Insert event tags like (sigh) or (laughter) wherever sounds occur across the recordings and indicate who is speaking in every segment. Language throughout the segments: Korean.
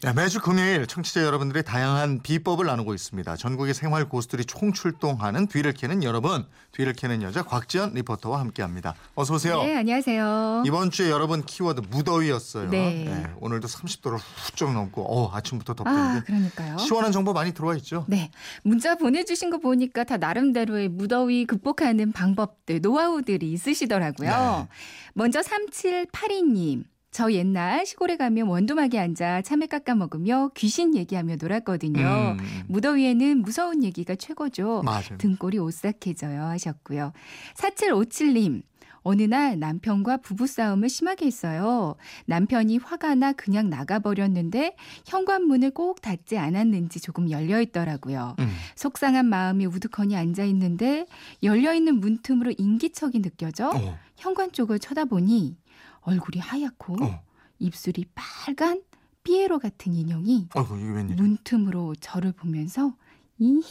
Speaker 1: 네, 매주 금요일 청취자 여러분들의 다양한 비법을 나누고 있습니다. 전국의 생활 고수들이 총출동하는 뒤를 캐는 여러분, 뒤를 캐는 여자 곽지연 리포터와 함께합니다. 어서 오세요.
Speaker 2: 네, 안녕하세요.
Speaker 1: 이번 주에 여러분 키워드 무더위였어요.
Speaker 2: 네.
Speaker 1: 오늘도 30도를 훌쩍 넘고 어, 아침부터
Speaker 2: 아,
Speaker 1: 덥던데
Speaker 2: 그러니까요.
Speaker 1: 시원한 정보 많이 들어와 있죠.
Speaker 2: 네. 문자 보내주신 거 보니까 다 나름대로의 무더위 극복하는 방법들, 노하우들이 있으시더라고요.
Speaker 1: 네.
Speaker 2: 먼저 3782님. 저 옛날 시골에 가면 원두막에 앉아 참외 깎아 먹으며 귀신 얘기하며 놀았거든요.
Speaker 1: 음,
Speaker 2: 무더위에는 무서운 얘기가 최고죠.
Speaker 1: 맞아요.
Speaker 2: 등골이 오싹해져요 하셨고요. 4757님. 어느 날 남편과 부부싸움을 심하게 했어요. 남편이 화가 나 그냥 나가버렸는데 현관문을 꼭 닫지 않았는지 조금 열려있더라고요.
Speaker 1: 음.
Speaker 2: 속상한 마음이 우두커니 앉아있는데 열려있는 문틈으로 인기척이 느껴져
Speaker 1: 어,
Speaker 2: 현관 쪽을 쳐다보니 얼굴이 하얗고
Speaker 1: 어.
Speaker 2: 입술이 빨간 삐에로 같은 인형이
Speaker 1: 웬일이야?
Speaker 2: 문틈으로 저를 보면서 이히히히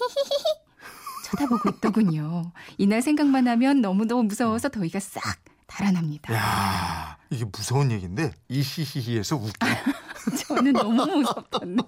Speaker 2: 쳐다보고 있더군요. 이날 생각만 하면 너무너무 무서워서 더위가 싹 달아납니다.
Speaker 1: 야 이게 무서운 얘기인데 이히히히에서 웃겨.
Speaker 2: 저는 너무 무섭던데.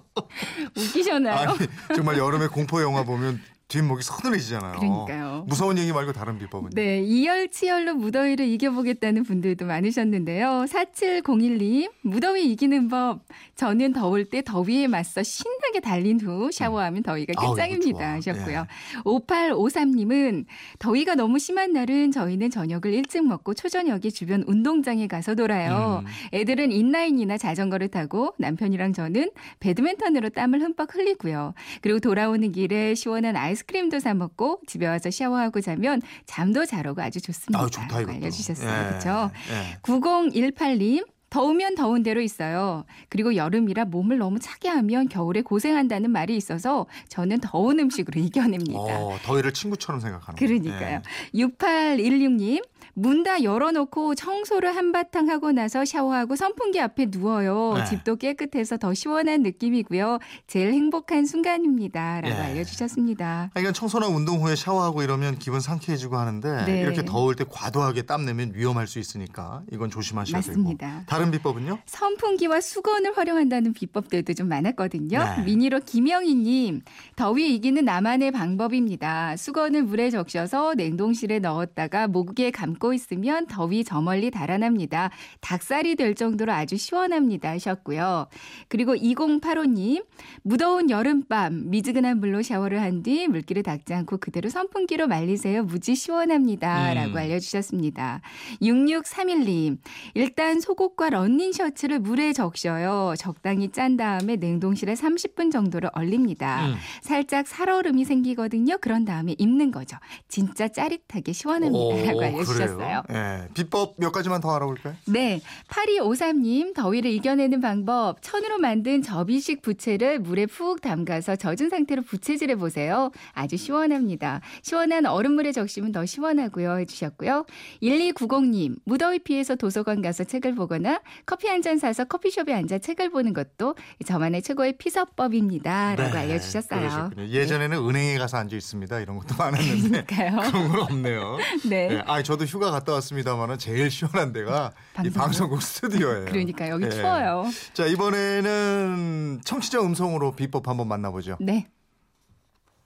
Speaker 2: 웃기셨나요?
Speaker 1: 아니 정말 여름에 공포 영화 보면 뒷목이 서늘해지잖아요.
Speaker 2: 그러니까요.
Speaker 1: 무서운 얘기 말고 다른 비법은?
Speaker 2: 네, 이열치열로 무더위를 이겨보겠다는 분들도 많으셨는데요. 4701님, 무더위 이기는 법. 저는 더울 때 더위에 맞서 신나게 달린 후 샤워하면 더위가 끝장입니다.
Speaker 1: 좋아.
Speaker 2: 하셨고요. 5853님은 더위가 너무 심한 날은 저희는 저녁을 일찍 먹고 초저녁에 주변 운동장에 가서 놀아요.
Speaker 1: 음.
Speaker 2: 애들은 인라인이나 자전거를 타고 남편이랑 저는 배드민턴으로 땀을 흠뻑 흘리고요. 그리고 돌아오는 길에 시원한 아이스 크림도 사 먹고 집에 와서 샤워하고 자면 잠도 잘 오고 아주 좋습니다.
Speaker 1: 아 좋다 이거.
Speaker 2: 알려주셨어요. 그렇죠?
Speaker 1: 예.
Speaker 2: 9018님. 더우면 더운 대로 있어요. 그리고 여름이라 몸을 너무 차게 하면 겨울에 고생한다는 말이 있어서 저는 더운 음식으로 (laughs) 이겨냅니다.
Speaker 1: 어, 더위를 친구처럼 생각하는
Speaker 2: 그러니까요.
Speaker 1: 거예요.
Speaker 2: 6816님. 문 다 열어놓고 청소를 한바탕 하고 나서 샤워하고 선풍기 앞에 누워요.
Speaker 1: 네.
Speaker 2: 집도 깨끗해서 더 시원한 느낌이고요. 제일 행복한 순간입니다. 라고
Speaker 1: 예.
Speaker 2: 알려주셨습니다.
Speaker 1: 그러니까 청소나 운동 후에 샤워하고 이러면 기분 상쾌해지고 하는데
Speaker 2: 네.
Speaker 1: 이렇게 더울 때 과도하게 땀 내면 위험할 수 있으니까 이건 조심하셔야
Speaker 2: 맞습니다.
Speaker 1: 되고. 다른 비법은요?
Speaker 2: 선풍기와 수건을 활용한다는 비법들도 좀 많았거든요.
Speaker 1: 네.
Speaker 2: 미니로 김영희님, 더위 이기는 나만의 방법입니다. 수건을 물에 적셔서 냉동실에 넣었다가 목에 감고 있으면 더위 저 멀리 달아납니다. 닭살이 될 정도로 아주 시원합니다. 하셨고요. 그리고 2085님, 무더운 여름밤 미지근한 물로 샤워를 한 뒤 물기를 닦지 않고 그대로 선풍기로 말리세요. 무지 시원합니다.
Speaker 1: 음.
Speaker 2: 라고 알려주셨습니다. 6631님, 일단 속옷과 런닝 셔츠를 물에 적셔요. 적당히 짠 다음에 냉동실에 30분 정도를 얼립니다.
Speaker 1: 음.
Speaker 2: 살짝 살얼음이 생기거든요. 그런 다음에 입는 거죠. 진짜 짜릿하게 시원합니다라고
Speaker 1: 오,
Speaker 2: 알려주셨어 요.
Speaker 1: 그래요? 예. 비법 몇 가지만 더 알아볼까요?
Speaker 2: 네. 8253님, 더위를 이겨내는 방법. 천으로 만든 접이식 부채를 물에 푹 담가서 젖은 상태로 부채질해 보세요. 아주 시원합니다. 시원한 얼음물에 적시면 더 시원하고요. 해주셨고요. 1290님, 무더위 피해서 도서관 가서 책을 보거나 커피 한 잔 사서 커피숍에 앉아 책을 보는 것도 저만의 최고의 피서법입니다. 라고
Speaker 1: 네,
Speaker 2: 알려주셨어요.
Speaker 1: 그러셨군요. 예전에는 은행에 가서 앉아 있습니다. 이런 것도 많았는데
Speaker 2: 그러니까요.
Speaker 1: 그런 건 없네요. (laughs)
Speaker 2: 네.
Speaker 1: 네. 아, 저도 휴가 갔다 왔습니다만은 제일 시원한 데가 이
Speaker 2: 방송국.
Speaker 1: 방송국 스튜디오예요.
Speaker 2: 그러니까 여기
Speaker 1: 예.
Speaker 2: 추워요.
Speaker 1: 자, 이번에는 청취자 음성으로 비법 한번 만나보죠.
Speaker 2: 네.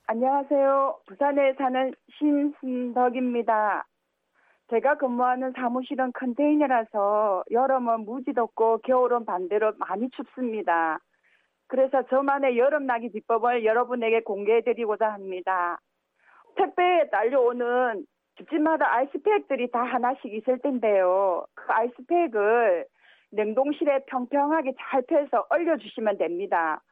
Speaker 3: 안녕하세요. 부산에 사는 신순덕입니다. 제가 근무하는 사무실은 컨테이너라서 여름은 무지 덥고 겨울은 반대로 많이 춥습니다. 그래서 저만의 여름나기 비법을 여러분에게 공개해드리고자 합니다. 택배에 날려오는 집집마다 아이스팩들이 다 하나씩 있을 텐데요. 그 아이스팩을 냉동실에 평평하게 잘 펴서 얼려주시면 됩니다.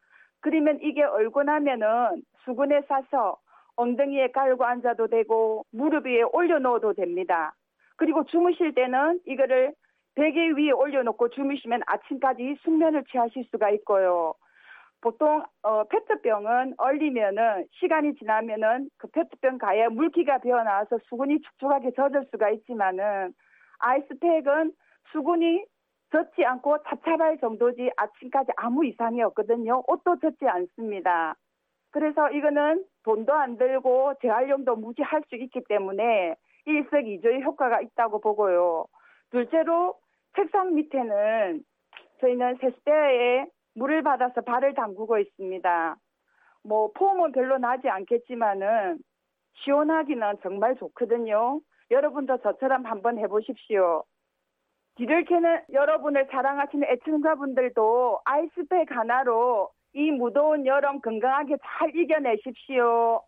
Speaker 3: 그러면 이게 얼고 나면은 수건에 싸서 엉덩이에 깔고 앉아도 되고 무릎 위에 올려놓어도 됩니다. 그리고 주무실 때는 이거를 베개 위에 올려놓고 주무시면 아침까지 숙면을 취하실 수가 있고요. 보통 어, 페트병은 얼리면은 시간이 지나면은 그 페트병 가에 물기가 배어 나와서 수분이 축축하게 젖을 수가 있지만은 아이스팩은 수분이 젖지 않고 찹찹할 정도지 아침까지 아무 이상이 없거든요. 옷도 젖지 않습니다. 그래서 이거는 돈도 안 들고 재활용도 무지할 수 있기 때문에 일석이조의 효과가 있다고 보고요. 둘째로 책상 밑에는 저희는 세숫대에 물을 받아서 발을 담그고 있습니다. 뭐 폼은 별로 나지 않겠지만은 시원하기는 정말 좋거든요. 여러분도 저처럼 한번 해보십시오. 뒤를 캐는 여러분을 사랑하시는 애청자분들도 아이스팩 하나로 이 무더운 여름 건강하게 잘 이겨내십시오.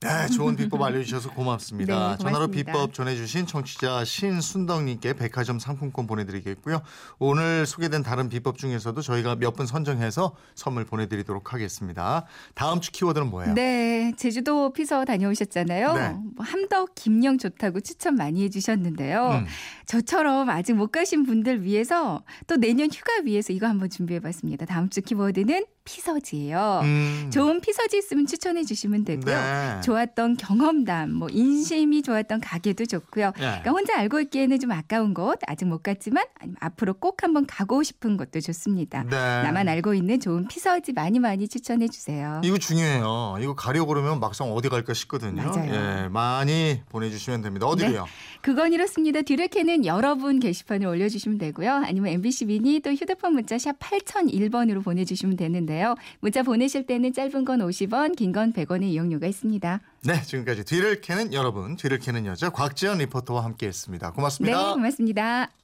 Speaker 1: 네, 좋은 비법 알려주셔서 고맙습니다.
Speaker 2: 네, 고맙습니다.
Speaker 1: 전화로 비법 전해주신 청취자 신순덕님께 백화점 상품권 보내드리겠고요. 오늘 소개된 다른 비법 중에서도 저희가 몇 분 선정해서 선물 보내드리도록 하겠습니다. 다음 주 키워드는 뭐예요?
Speaker 2: 네, 제주도 피서 다녀오셨잖아요.
Speaker 1: 네.
Speaker 2: 뭐 함덕 김영 좋다고 추천 많이 해주셨는데요.
Speaker 1: 음.
Speaker 2: 저처럼 아직 못 가신 분들 위해서 또 내년 휴가 위해서 이거 한번 준비해봤습니다. 다음 주 키워드는 피서지예요.
Speaker 1: 음.
Speaker 2: 좋은 피서지 있으면 추천해 주시면 되고요.
Speaker 1: 네.
Speaker 2: 좋았던 경험담, 뭐 인심이 좋았던 가게도 좋고요.
Speaker 1: 네.
Speaker 2: 그러니까 혼자 알고 있기에는 좀 아까운 곳, 아직 못 갔지만 앞으로 꼭 한번 가고 싶은 곳도 좋습니다.
Speaker 1: 네.
Speaker 2: 나만 알고 있는 좋은 피서지 많이 많이 추천해 주세요.
Speaker 1: 이거 중요해요. 이거 가려고 그러면 막상 어디 갈까 싶거든요.
Speaker 2: 맞아요.
Speaker 1: 예, 많이 보내주시면 됩니다. 어디로요?
Speaker 2: 그건 이렇습니다. 뒤를 캐는 여러분 게시판을 올려주시면 되고요. 아니면 MBC 미니 또 휴대폰 문자 샵 8001번으로 보내주시면 되는데 요. 문자 보내실 때는 짧은 건 50원, 긴 건 100원의 이용료가 있습니다.
Speaker 1: 네, 지금까지 뒤를 캐는 여러분, 뒤를 캐는 여자 곽지연 리포터와 함께했습니다. 고맙습니다.
Speaker 2: 네, 고맙습니다.